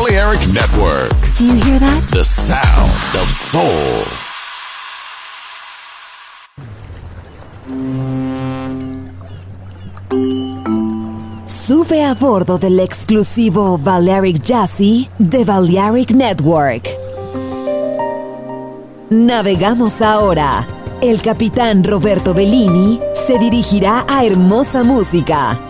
Balearic Network. Do you hear that? The sound of soul. Sube a bordo del exclusivo Balearic Jazzy de Balearic Network. Navegamos ahora. El capitán Roberto Bellini se dirigirá a hermosa música.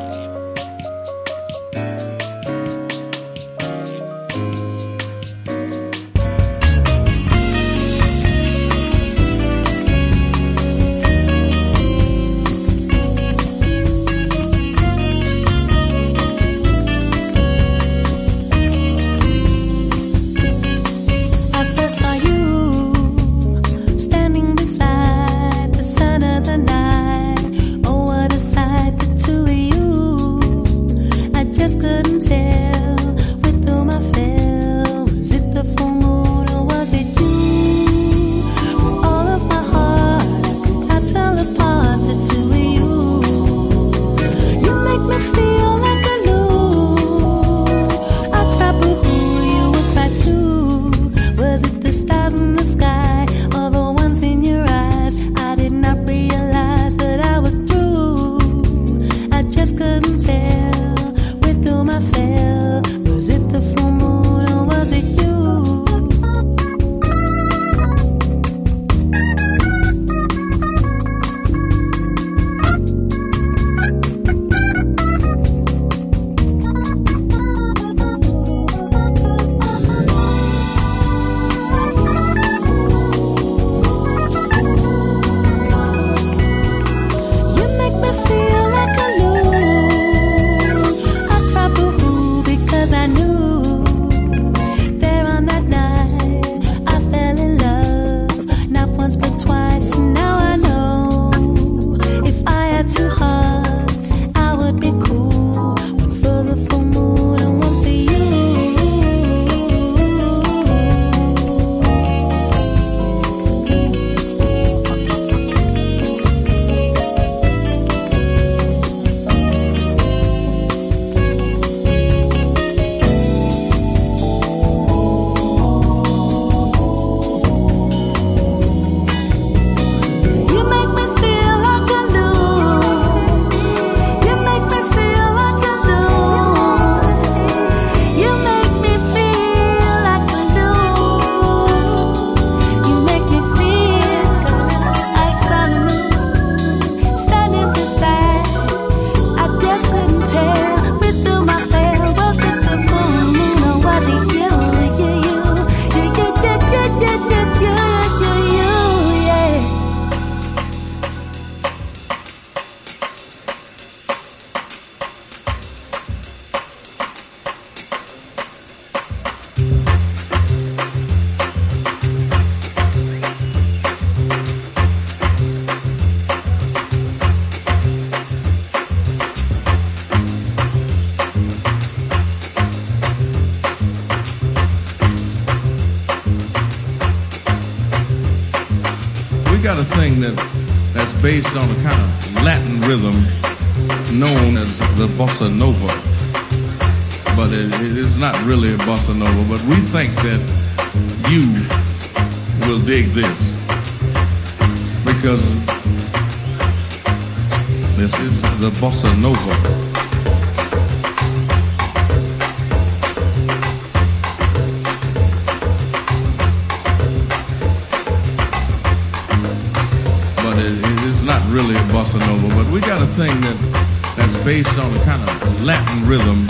Bossa nova, but we got a thing that that's based on a kind of Latin rhythm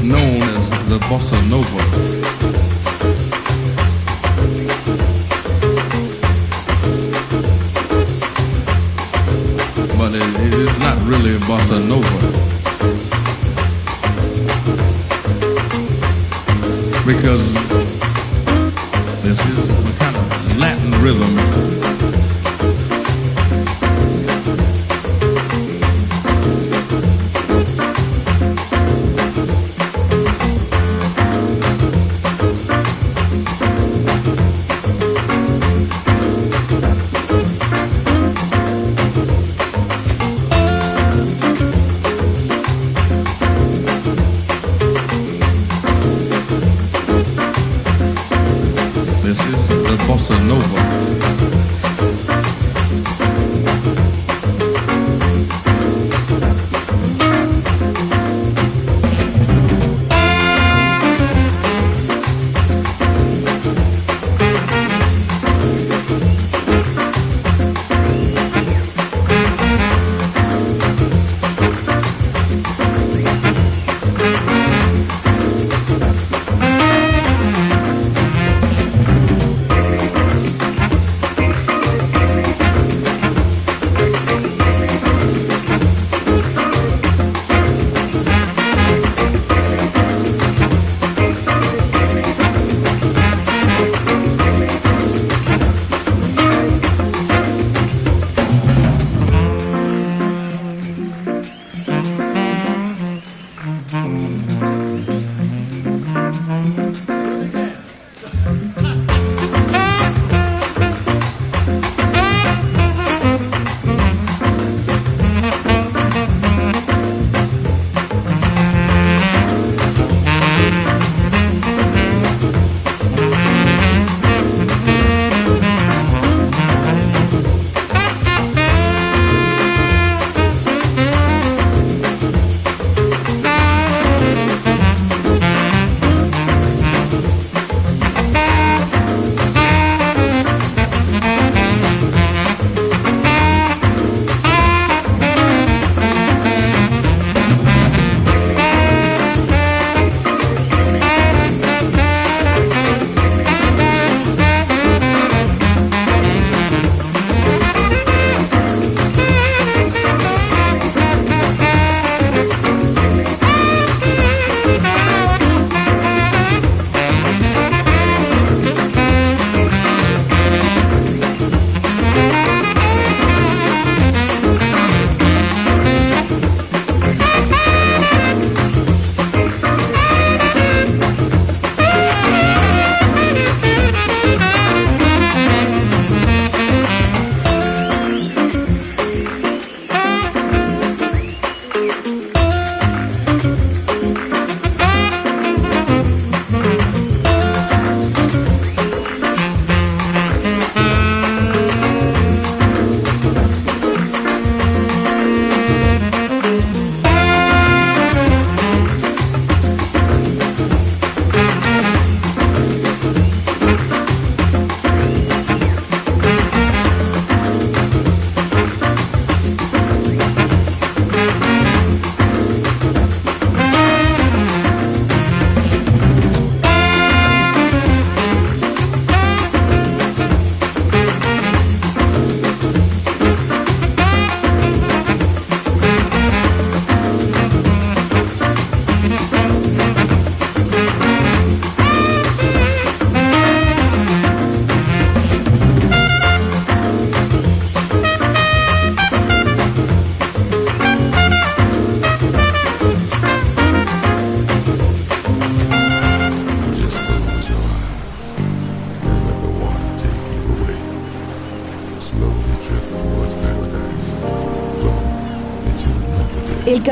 known as the bossa nova. But it, it is not really a bossa nova. Because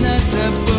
Not a